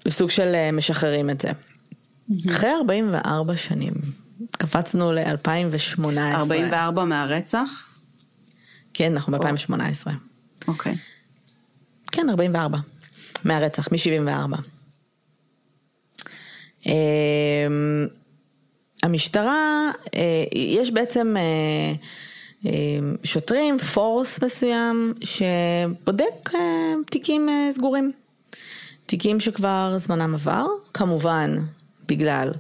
סוג של אה, משחררים את זה. אחרי 44 שנים. קפצנו ל-2018. 44 מהרצח? כן, אנחנו ב-2018. אוקיי. כן, 44. מהרצח, מ-74. אמ, המשטרה, אה, יש בעצם אה, אה, שוטרים, פורס מסוים, שבודק תיקים סגורים. תיקים שכבר זמנם עבר, כמובן בגלל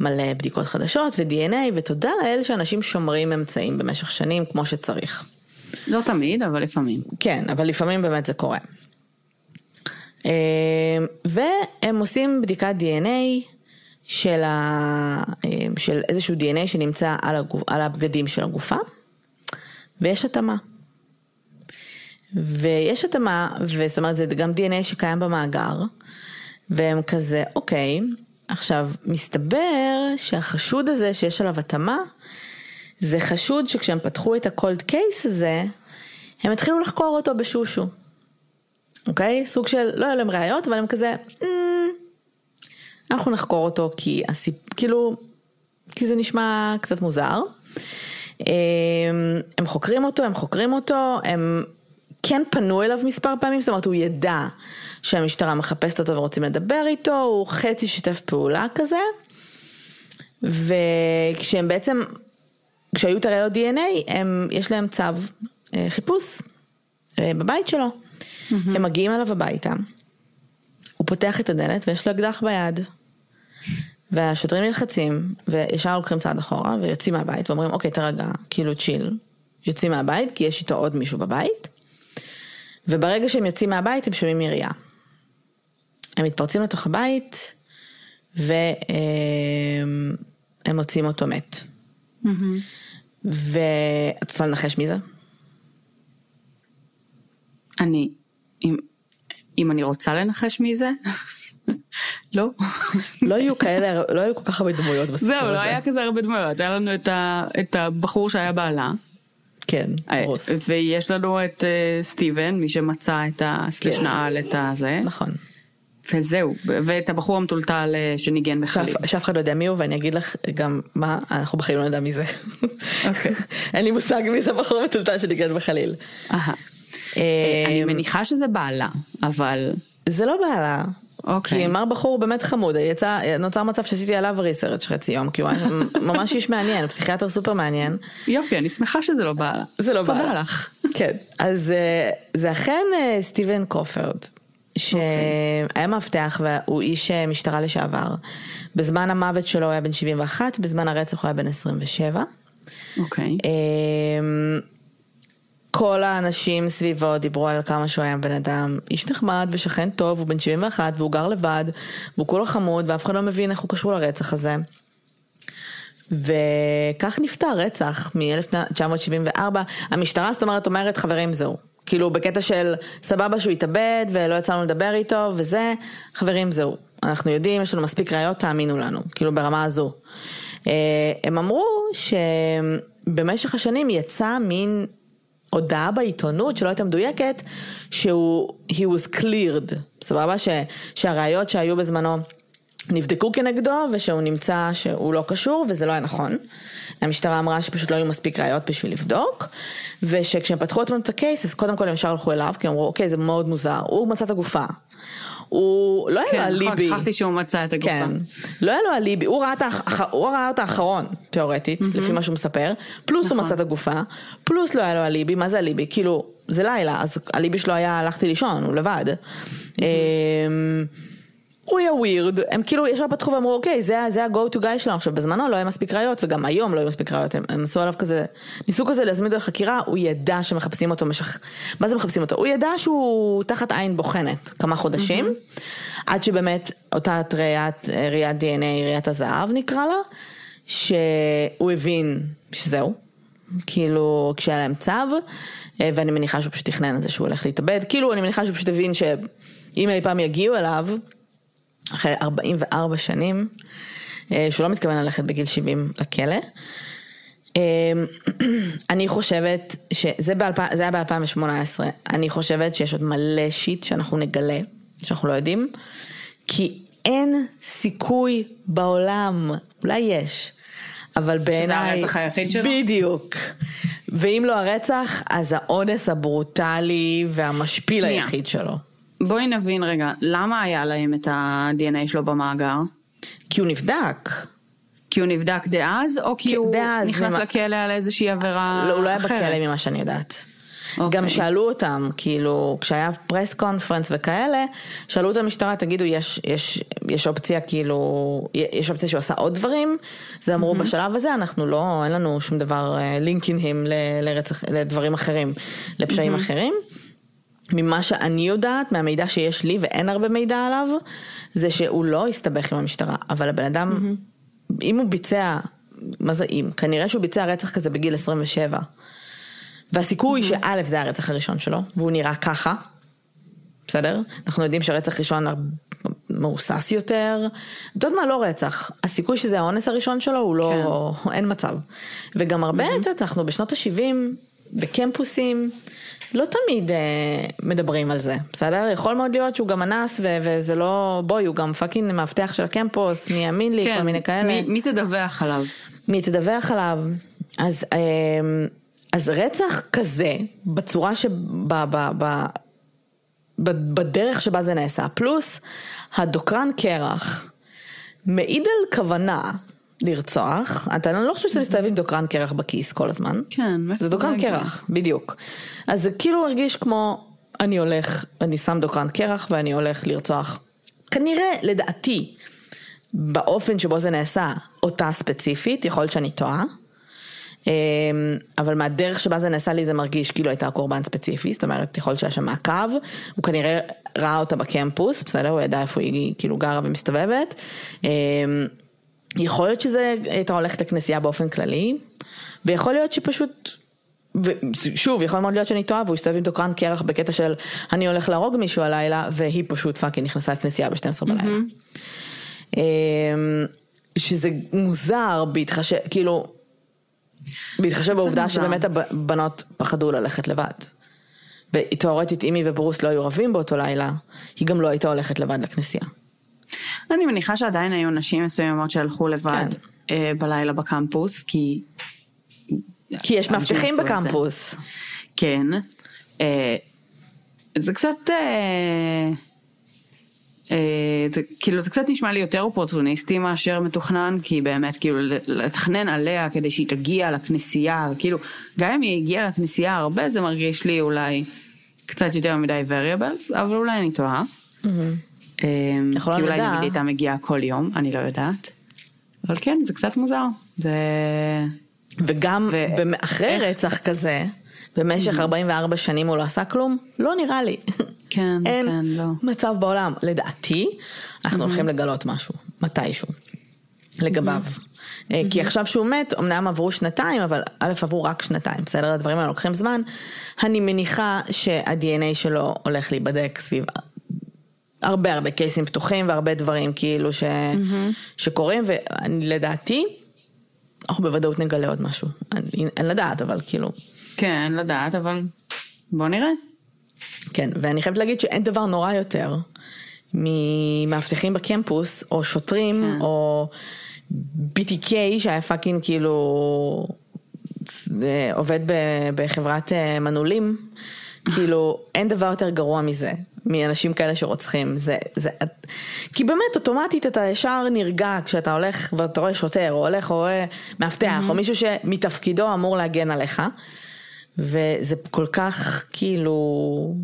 מלא בדיקות חדשות ו-DNA, ותודה לאל שאנשים שומרים אמצעים במשך שנים כמו שצריך. לא תמיד, אבל לפעמים. כן, אבל לפעמים באמת זה קורה. אה, והם עושים בדיקת DNA, של, ה, של איזשהו DNA שנמצא על, הגוף, על הבגדים של הגופה, ויש התאמה. ויש התאמה, וזאת אומרת זה גם DNA שקיים במאגר, והם כזה, אוקיי, עכשיו מסתבר שהחשוד הזה שיש עליו התאמה, זה חשוד שכשהם פתחו את הקולד קייס הזה, הם התחילו לחקור אותו בשושו. אוקיי? סוג של, לא היו להם ראיות, אבל הם כזה, mm, אנחנו נחקור אותו כי הסיפ... כאילו, כי זה נשמע קצת מוזר. אמ, הם חוקרים אותו, הם חוקרים אותו, הם כן פנו אליו מספר פעמים, זאת אומרת הוא ידע שהמשטרה מחפשת אותו ורוצים לדבר איתו, הוא חצי שיתף פעולה כזה. וכשהם בעצם, כשהיו את הראיות DNA, הם, יש להם צו אה, חיפוש אה, בבית שלו. Mm-hmm. הם מגיעים אליו הביתה, הוא פותח את הדלת ויש לו אקדח ביד. והשוטרים נלחצים, וישר לוקחים צעד אחורה, ויוצאים מהבית, ואומרים, אוקיי, תרגע, כאילו צ'יל. יוצאים מהבית, כי יש איתו עוד מישהו בבית, וברגע שהם יוצאים מהבית, הם שומעים ירייה. הם מתפרצים לתוך הבית, והם מוצאים אותו מת. Mm-hmm. ואת רוצה לנחש מי זה? אני, אם, אם אני רוצה לנחש מי זה, לא. לא היו כאלה, לא היו כל כך הרבה דמויות בסיפור הזה. זהו, לא היה כזה הרבה דמויות, היה לנו את, ה, את הבחור שהיה בעלה. כן, אה, רוס. ויש לנו את uh, סטיבן, מי שמצא את הסלש כן. נעל את הזה. נכון. וזהו, ואת הבחור המטולטל אה, שניגן בחליל. שאף אחד לא יודע מי הוא, ואני אגיד לך גם מה, אנחנו בחיים לא נדע מי זה. אוקיי. אין לי מושג מי זה הבחור המטולטל שניגן בחליל. אני מניחה שזה בעלה, אבל... זה לא בעלה. אוקיי. כי מר בחור באמת חמוד, יצא, נוצר מצב שעשיתי עליו ריסרצ' חצי יום, כי הוא היה ממש איש מעניין, פסיכיאטר סופר מעניין. יופי, אני שמחה שזה לא בעלה. זה לא בעלה. תודה לך. כן, אז אה, זה אכן אה, סטיבן קרופרד. שהיה. מאבטח והוא איש אה, משטרה לשעבר. בזמן המוות שלו הוא היה בן 71, בזמן הרצח הוא היה בן 27. אוקיי. Okay. כל האנשים סביבו דיברו על כמה שהוא היה בן אדם איש נחמד ושכן טוב, הוא בן 71 והוא גר לבד, והוא כולו חמוד ואף אחד לא מבין איך הוא קשור לרצח הזה. וכך נפטר רצח מ-1974. המשטרה זאת אומרת אומרת חברים זהו. כאילו בקטע של סבבה שהוא התאבד ולא יצא לדבר איתו וזה, חברים זהו. אנחנו יודעים, יש לנו מספיק ראיות, תאמינו לנו, כאילו ברמה הזו. אה, הם אמרו שבמשך השנים יצא מין הודעה בעיתונות שלא הייתה מדויקת, שהוא, he was cleared, סבבה? ש, שהראיות שהיו בזמנו נבדקו כנגדו ושהוא נמצא שהוא לא קשור וזה לא היה נכון. המשטרה אמרה שפשוט לא היו מספיק ראיות בשביל לבדוק ושכשהם פתחו את הקייס אז קודם כל הם ישר הלכו אליו כי הם אמרו אוקיי זה מאוד מוזר, הוא מצא את הגופה. הוא לא היה לו אליבי. כן, נכון, שכחתי שהוא מצא את הגופה. כן, לא היה לו אליבי, הוא ראה, האח... אותה אחרון, תיאורטית, mm-hmm. לפי מה שהוא מספר, פלוס נכון. הוא מצא את הגופה, פלוס לא היה לו אליבי, מה זה אליבי? כאילו, זה לילה, אז אליבי שלו היה הלכתי לישון, הוא לבד. הוא יהיה ווירד, הם כאילו ישר פתחו ואמרו אוקיי זה, זה ה-go to guy שלנו, עכשיו בזמנו לא היה מספיק ראיות וגם היום לא היו מספיק ראיות, הם, הם עשו עליו כזה, ניסו כזה להזמין אותו לחקירה, הוא ידע שמחפשים אותו משך, מה זה מחפשים אותו? הוא ידע שהוא תחת עין בוחנת כמה חודשים, mm-hmm. עד שבאמת אותה ראיית, ראיית DNA, ראיית הזהב נקרא לה, שהוא הבין שזהו, כאילו כשהיה להם צו, ואני מניחה שהוא פשוט תכנן את זה שהוא הולך להתאבד, כאילו אני מניחה שהוא פשוט הבין שאם אי פעם יגיעו אליו, אחרי 44 שנים, אה, שהוא לא מתכוון ללכת בגיל 70 לכלא. אה, אני חושבת שזה ב- היה ב-2018, אני חושבת שיש עוד מלא שיט שאנחנו נגלה, שאנחנו לא יודעים, כי אין סיכוי בעולם, אולי יש, אבל בעיניי... שזה הרצח היחיד שלו? בדיוק. ואם לא הרצח, אז האונס הברוטלי והמשפיל שנייה. היחיד שלו. בואי נבין רגע, למה היה להם את ה-DNA שלו במאגר? כי הוא נבדק. כי הוא נבדק דאז, או כי הוא דאז, נכנס ומה... לכלא על איזושהי עבירה לא, הוא לא היה בכלא ממה שאני יודעת. Okay. גם אוקיי. שאלו אותם, כאילו, כשהיה פרס קונפרנס וכאלה, שאלו את המשטרה, תגידו, יש, יש, יש אופציה, כאילו, יש אופציה שהוא עשה עוד דברים? זה אמרו, mm-hmm. בשלב הזה אנחנו לא, אין לנו שום דבר לינקינג uh, לרצח, לדברים אחרים, לפשעים mm-hmm. אחרים. ממה שאני יודעת, מהמידע שיש לי ואין הרבה מידע עליו, זה שהוא לא הסתבך עם המשטרה, אבל הבן אדם, mm-hmm. אם הוא ביצע, מה זה אם? כנראה שהוא ביצע רצח כזה בגיל 27. והסיכוי mm-hmm. שא' זה הרצח הראשון שלו, והוא נראה ככה, בסדר? אנחנו יודעים שרצח ראשון מהוסס יותר. את יודעת מה? לא רצח. הסיכוי שזה האונס הראשון שלו הוא לא, כן. אין מצב. וגם הרבה, את יודעת, אנחנו בשנות ה-70, בקמפוסים, לא תמיד אה, מדברים על זה, בסדר? יכול מאוד להיות שהוא גם אנס ו- וזה לא, בואי, הוא גם fucking מאבטח של הקמפוס, מי יאמין לי, כן. כל מיני כאלה. מי, מי תדווח עליו? מי תדווח עליו. אז, אה, אז רצח כזה, בצורה שב... בדרך שבה זה נעשה, פלוס הדוקרן קרח מעיד על כוונה לרצוח, אתה לא חושב שאתה מסתובב עם דוקרן קרח בכיס כל הזמן. כן, זה דוקרן קרח, בדיוק. אז זה כאילו הרגיש כמו, אני הולך, אני שם דוקרן קרח ואני הולך לרצוח. כנראה, לדעתי, באופן שבו זה נעשה, אותה ספציפית, יכול להיות שאני טועה. אמ, אבל מהדרך שבה זה נעשה לי זה מרגיש כאילו הייתה קורבן ספציפי, זאת אומרת יכול להיות שהיה שם מעקב, הוא כנראה ראה אותה בקמפוס, בסדר? הוא ידע איפה היא כאילו גרה ומסתובבת. יכול להיות שזה הייתה הולכת לכנסייה באופן כללי, ויכול להיות שפשוט ושוב, יכול מאוד להיות שאני טועה והוא הסתובב עם דוקרן קרח בקטע של אני הולך להרוג מישהו הלילה והיא פשוט fucking נכנסה לכנסייה ב-12 בלילה. אמ, שזה מוזר בהתחשב, כאילו, בהתחשב בעובדה שבאמת הבנות פחדו ללכת לבד. ותאורטית אימי וברוס לא היו רבים באותו לילה, היא גם לא הייתה הולכת לבד לכנסייה. אני מניחה שעדיין היו נשים מסוימות שהלכו לבד כן. אה, בלילה בקמפוס, כי... כי יש מאבטחים בקמפוס. כן. אה, זה קצת... אה, זה כאילו זה קצת נשמע לי יותר אופורטוניסטי מאשר מתוכנן, כי באמת כאילו לתכנן עליה כדי שהיא תגיע לכנסייה, כאילו גם אם היא הגיעה לכנסייה הרבה זה מרגיש לי אולי קצת יותר מדי variables, אבל אולי אני טועה. Mm-hmm. כי אולי נגיד הייתה מגיעה כל יום, אני לא יודעת. אבל כן, זה קצת מוזר. זה... וגם ו... אחרי רצח כזה, במשך 44 שנים הוא לא עשה כלום? לא נראה לי. כן, אין כן, לא. מצב בעולם. לדעתי, אנחנו mm-hmm. הולכים לגלות משהו, מתישהו, לגביו. Mm-hmm. כי עכשיו שהוא מת, אמנם עברו שנתיים, אבל א' עברו רק שנתיים, בסדר? הדברים האלה לוקחים זמן. אני מניחה שה-DNA שלו הולך להיבדק סביב הרבה הרבה קייסים פתוחים והרבה דברים כאילו ש... mm-hmm. שקורים, ולדעתי, אנחנו בוודאות נגלה עוד משהו. אני, אין לדעת, אבל כאילו... כן, אין לדעת, אבל בוא נראה. כן, ואני חייבת להגיד שאין דבר נורא יותר ממאבטחים בקמפוס, או שוטרים, כן. או BTK שהיה פאקינג כאילו אה, עובד בחברת אה, מנעולים, כאילו אין דבר יותר גרוע מזה. מאנשים כאלה שרוצחים, זה, זה, כי באמת אוטומטית אתה ישר נרגע כשאתה הולך ואתה רואה שוטר, או הולך או רואה מאבטח, mm-hmm. או מישהו שמתפקידו אמור להגן עליך, וזה כל כך כאילו,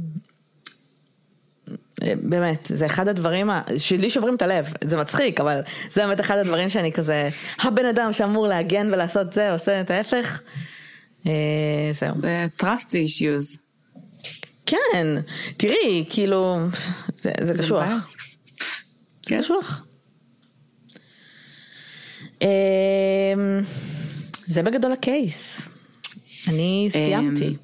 באמת, זה אחד הדברים שלי שוברים את הלב, זה מצחיק, אבל זה באמת אחד הדברים שאני כזה, הבן אדם שאמור להגן ולעשות זה, עושה את ההפך, אה, זהו. זה trust issues. כן, תראי, כאילו, זה, זה קשוח. כן. קשוח. אמ, זה בגדול הקייס. אני סיימתי. אמ,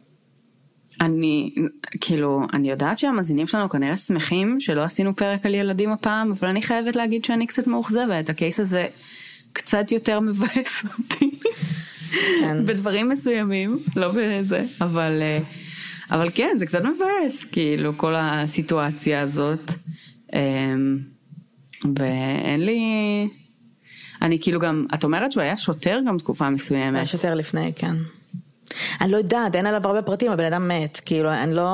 אני, כאילו, אני יודעת שהמאזינים שלנו כנראה שמחים שלא עשינו פרק על ילדים הפעם, אבל אני חייבת להגיד שאני קצת מאוכזבת. הקייס הזה קצת יותר מבאס אותי. כן. בדברים מסוימים, לא בזה, אבל... Uh, אבל כן, זה קצת מבאס, כאילו, כל הסיטואציה הזאת. אמ, ואין לי... אני כאילו גם, את אומרת שהוא היה שוטר גם תקופה מסוימת. היה שוטר לפני, כן. אני לא יודעת, אין עליו הרבה פרטים, הבן אדם מת, כאילו, אני לא...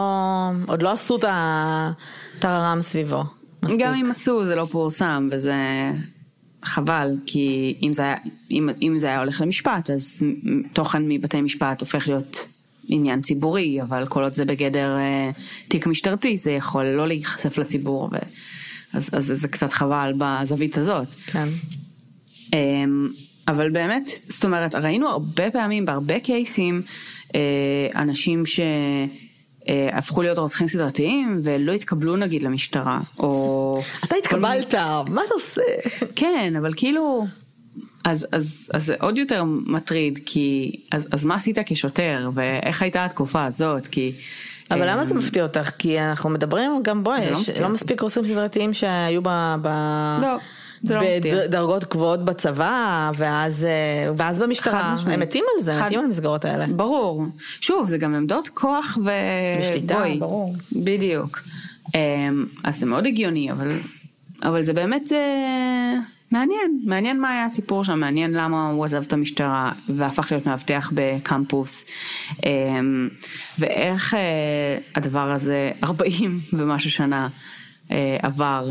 עוד לא עשו את הטררם סביבו. מספיק. גם אם עשו, זה לא פורסם, וזה חבל, כי אם זה היה, אם, אם זה היה הולך למשפט, אז תוכן מבתי משפט הופך להיות עניין ציבורי, אבל כל עוד זה בגדר אה, תיק משטרתי, זה יכול לא להיחשף לציבור, ו... אז, אז זה קצת חבל בזווית הזאת. כן. אה, אבל באמת, זאת אומרת, ראינו הרבה פעמים, בהרבה קייסים, אה, אנשים ש... אה, הפכו להיות רוצחים סדרתיים ולא התקבלו נגיד למשטרה, או... אתה התקבלת, מה אתה עושה? כן, אבל כאילו... אז, אז, אז זה עוד יותר מטריד, כי אז, אז מה עשית כשוטר, ואיך הייתה התקופה הזאת, כי... אבל למה זה מפתיע אותך? כי אנחנו מדברים גם בואי, לא יש לא מספיק רוצחים סדרתיים שהיו ב... ב... לא. לא. בדרגות גבוהות בצבא, ואז, אה, ואז במשטרה, הם מתים על זה, חד... מתים על המסגרות האלה. ברור. שוב, זה גם עמדות כוח ו... ושליטה, בואי, ברור. בדיוק. אמ, אז זה מאוד הגיוני, אבל, אבל זה באמת. אה, מעניין, מעניין מה היה הסיפור שם, מעניין למה הוא עזב את המשטרה והפך להיות מאבטח בקמפוס, אמ, ואיך אה, הדבר הזה 40 ומשהו שנה עבר.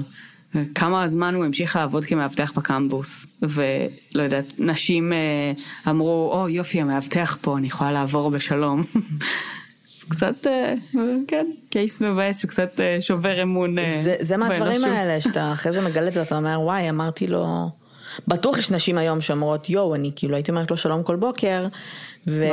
כמה זמן הוא המשיך לעבוד כמאבטח בקמבוס, ולא יודעת, נשים אה, אמרו, או oh, יופי, המאבטח פה, אני יכולה לעבור בשלום. קצת, אה, כן, קייס מבאס שקצת אה, שובר אמון זה, זה מהדברים האלה, שאתה אחרי זה מגלה את זה, אתה אומר, וואי, אמרתי לו... בטוח יש נשים היום שאומרות, יואו, אני כאילו הייתי אומרת לו שלום כל בוקר, ו...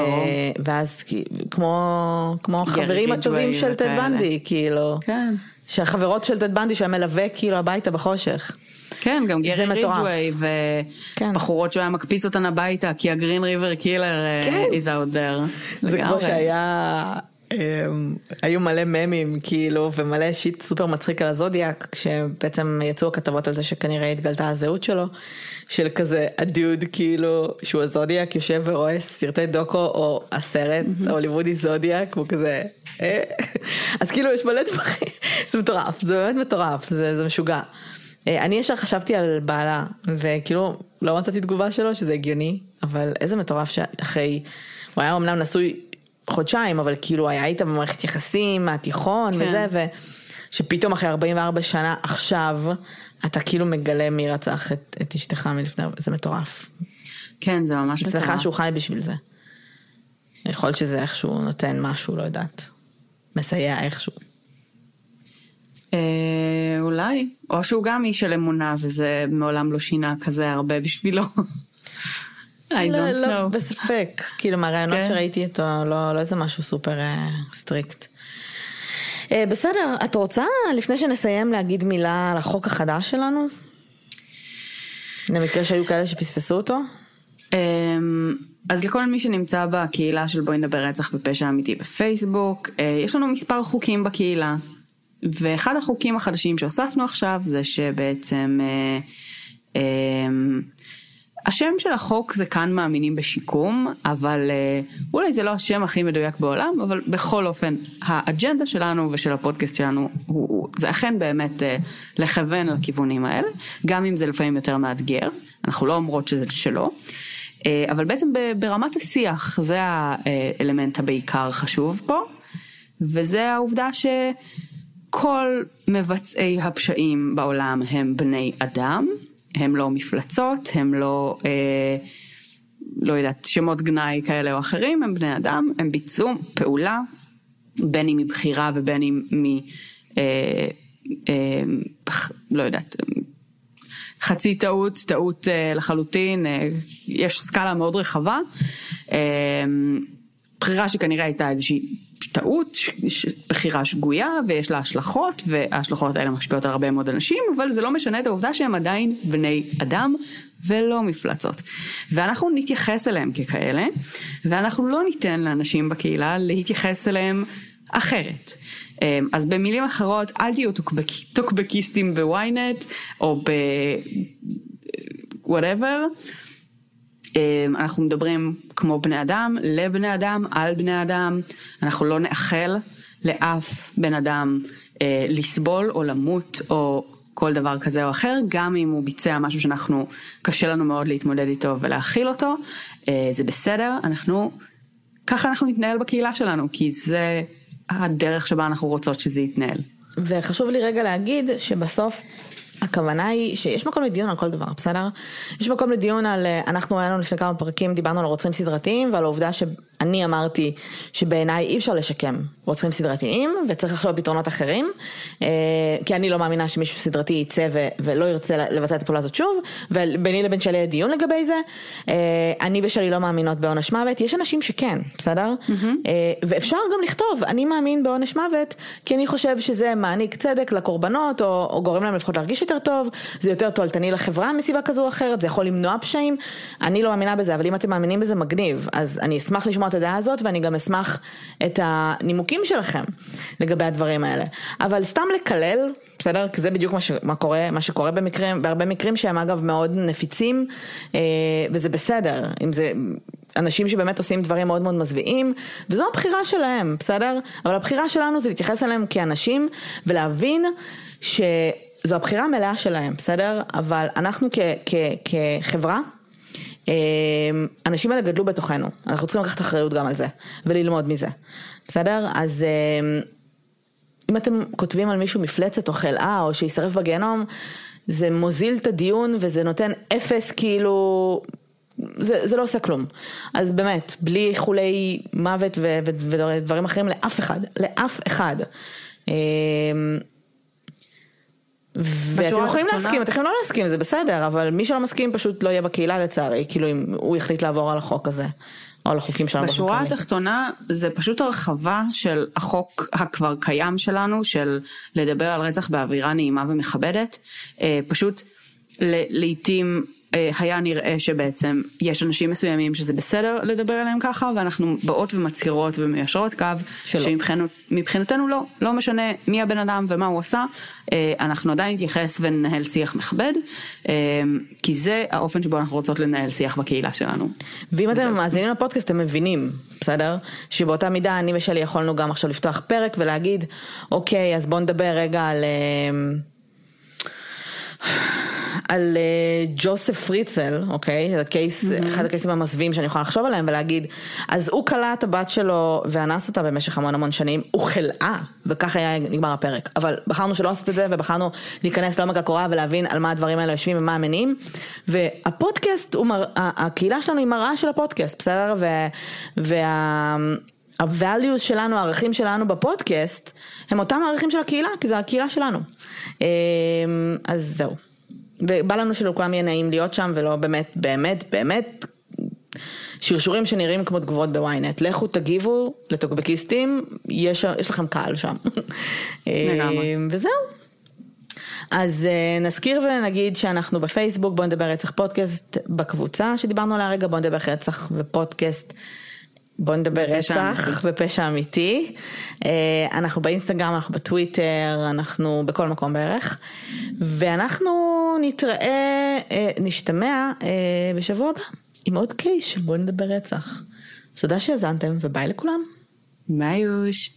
ואז כמו, כמו החברים הטובים של טד בנדי, כאילו. כן. שהחברות של טד בנדי שהמלווה כאילו הביתה בחושך. כן, גם גרי ובחורות כן. שהוא היה מקפיץ אותן הביתה, כי ה Green River Killer is out there. זה כמו שהיה... אמ, היו מלא ממים כאילו ומלא shit סופר מצחיק על הזודיאק כשבעצם יצאו הכתבות על זה שכנראה התגלתה הזהות שלו של כזה הדוד כאילו שהוא הזודיאק יושב ורואה סרטי דוקו או הסרט ההוליוודי זודיאק והוא כזה אה? אז כאילו יש מלא דברים זה מטורף זה באמת מטורף זה, זה משוגע. אה, אני ישר חשבתי על בעלה וכאילו לא מצאתי תגובה שלו שזה הגיוני אבל איזה מטורף שאחרי הוא היה אמנם נשוי חודשיים אבל כאילו היה איתה במערכת יחסים מהתיכון כן. וזה ושפתאום אחרי 44 שנה עכשיו אתה כאילו מגלה מי רצח את, את אשתך מלפני, זה מטורף. כן, זה ממש מטורף. סליחה שהוא חי בשביל זה. יכול להיות שזה איכשהו נותן משהו, לא יודעת. מסייע איכשהו. אה, אולי, או שהוא גם איש של אמונה וזה מעולם לא שינה כזה הרבה בשבילו. I don't לא, לא know. לא, בספק, כאילו מהרעיונות כן. שראיתי איתו, לא, לא איזה משהו super strict. אה, אה, בסדר, את רוצה לפני שנסיים להגיד מילה על החוק החדש שלנו? למקרה שהיו כאלה שפספסו אותו? אמ, אז לכל מי שנמצא בקהילה של בואי נדבר רצח ופשע אמיתי בפייסבוק, אה, יש לנו מספר חוקים בקהילה. ואחד החוקים החדשים שהוספנו עכשיו זה שבעצם אה, אמ, השם של החוק זה כאן מאמינים בשיקום, אבל אה, אולי זה לא השם הכי מדויק בעולם, אבל בכל אופן, האג'נדה שלנו ושל הפודקאסט שלנו, הוא, הוא, זה אכן באמת אה, לכוון לכיוונים האלה, גם אם זה לפעמים יותר מאתגר, אנחנו לא אומרות שזה שלא, אה, אבל בעצם ברמת השיח, זה האלמנט הבעיקר חשוב פה, וזה העובדה שכל מבצעי הפשעים בעולם הם בני אדם. הם לא מפלצות, הם לא, אה, לא יודעת, שמות גנאי כאלה או אחרים, הם בני אדם, הם ביצעו פעולה, בין אם מבחירה ובין אם מ... אה, אה, לא יודעת, חצי טעות, טעות אה, לחלוטין, אה, יש סקאלה מאוד רחבה. אה, בחירה שכנראה הייתה איזושהי טעות, בחירה שגויה ויש לה השלכות וההשלכות האלה משפיעות על הרבה מאוד אנשים אבל זה לא משנה את העובדה שהם עדיין בני אדם ולא מפלצות. ואנחנו נתייחס אליהם ככאלה ואנחנו לא ניתן לאנשים בקהילה להתייחס אליהם אחרת. אמ, אז במילים אחרות אל תהיו טוקבקיסטים בוויינט או ב... whatever. אמ, אנחנו מדברים כמו בני אדם, לבני אדם, על בני אדם, אנחנו לא נאחל לאף בן אדם אה, לסבול או למות או כל דבר כזה או אחר, גם אם הוא ביצע משהו שאנחנו, קשה לנו מאוד להתמודד איתו ולהכיל אותו, אה, זה בסדר, אנחנו, ככה אנחנו נתנהל בקהילה שלנו, כי זה הדרך שבה אנחנו רוצות שזה יתנהל. וחשוב לי רגע להגיד שבסוף הכוונה היא שיש מקום לדיון על כל דבר, בסדר? יש מקום לדיון על, אה, אנחנו היה לנו לפני כמה פרקים, דיברנו על רוצחים סדרתיים ועל העובדה אני אמרתי שבעיניי אי אפשר לשקם רוצחים סדרתיים וצריך לחשוב על פתרונות אחרים, אה, כי אני לא מאמינה שמישהו סדרתי יצא ולא ירצה לבצע את הפעולה הזאת שוב, וביני לבין שלי יהיה דיון לגבי זה. אה, אני ושלי לא מאמינות בעונש מוות, יש אנשים שכן, בסדר? Mm-hmm. ואפשר גם לכתוב, אני מאמין בעונש מוות, כי אני חושב שזה מעניק צדק לקורבנות, או, או גורם להם לפחות להרגיש יותר טוב, זה יותר תועלתני לחברה מסיבה כזו או אחרת, זה יכול למנוע פשעים, אני לא מאמינה בזה, אבל אם אתם מאמינים בזה מגניב, אז אני אשמח לשמוע את הדעה הזאת, ואני גם אשמח את הנימוקים שלכם לגבי הדברים האלה. אבל סתם לקלל, בסדר? כי זה בדיוק מה, ש, מה, קורה, מה שקורה במקרים, בהרבה מקרים שהם אגב מאוד נפיצים, אה, וזה בסדר, אם זה... אנשים שבאמת עושים דברים מאוד מאוד מזוויעים, וזו הבחירה שלהם, בסדר? אבל הבחירה שלנו זה להתייחס אליהם כאנשים ולהבין שזו הבחירה המלאה שלהם, בסדר? אבל אנחנו כ, כ, כחברה, האנשים האלה גדלו בתוכנו, אנחנו צריכים לקחת אחריות גם על זה, וללמוד מזה, בסדר? אז אם אתם כותבים על מישהו מפלצת או חלאה, או שישרף בגיהנום, זה מוזיל את הדיון וזה נותן אפס כאילו, זה, זה לא עושה כלום. אז באמת, בלי איחולי מוות ודברים אחרים לאף אחד, לאף אחד. ואתם יכולים להסכים, אתם יכולים לא להסכים, זה בסדר, אבל מי שלא מסכים פשוט לא יהיה בקהילה לצערי, כאילו אם הוא יחליט לעבור על החוק הזה. או על החוקים שלנו. בשורה התחתונה זה פשוט הרחבה של החוק הכבר קיים שלנו, של לדבר על רצח באווירה נעימה ומכבדת. אה, פשוט לעיתים היה נראה שבעצם יש אנשים מסוימים שזה בסדר לדבר עליהם ככה ואנחנו באות ומצהירות ומיישרות קו שמבחינתנו לא, לא משנה מי הבן אדם ומה הוא עשה, אה, אנחנו עדיין נתייחס וננהל שיח מכבד, אה, כי זה האופן שבו אנחנו רוצות לנהל שיח בקהילה שלנו. ואם אתם מאזינים לפודקאסט אתם מבינים, בסדר? שבאותה מידה אני ושלי יכולנו גם עכשיו לפתוח פרק ולהגיד, אוקיי אז בואו נדבר רגע על... על uh, ג'וסף פריצל, אוקיי? זה קייס, mm-hmm. אחד הקייסים המזוויעים שאני יכולה לחשוב עליהם ולהגיד, אז הוא כלא את הבת שלו ואנס אותה במשך המון המון שנים, הוא חלאה, וככה היה נגמר הפרק. אבל בחרנו שלא לעשות את זה ובחרנו להיכנס לעומק הקורה ולהבין על מה הדברים האלה יושבים ומה המניעים. והפודקאסט, מר... הקהילה שלנו היא מראה של הפודקאסט, בסדר? ו... וה... ה-values שלנו, הערכים שלנו בפודקאסט, הם אותם הערכים של הקהילה, כי זה הקהילה שלנו. אמ, אז זהו. ובא לנו שלכולם יהיה נעים להיות שם, ולא באמת, באמת, באמת, שרשורים שנראים כמו תגובות בוויינט. לכו תגיבו לטוקבקיסטים, יש, יש לכם קהל שם. אמ, וזהו. אז uh, נזכיר ונגיד שאנחנו בפייסבוק, בואו נדבר רצח פודקאסט בקבוצה שדיברנו עליה רגע, בואו נדבר רצח ופודקאסט בוא נדבר רצח ופשע אמיתי. אה, אנחנו באינסטגרם, אנחנו בטוויטר, אנחנו בכל מקום בערך. ואנחנו נתראה, אה, נשתמע אה, בשבוע הבא עם עוד קייס של בוא נדבר רצח. תודה שהאזנתם וביי לכולם. ביי יוש.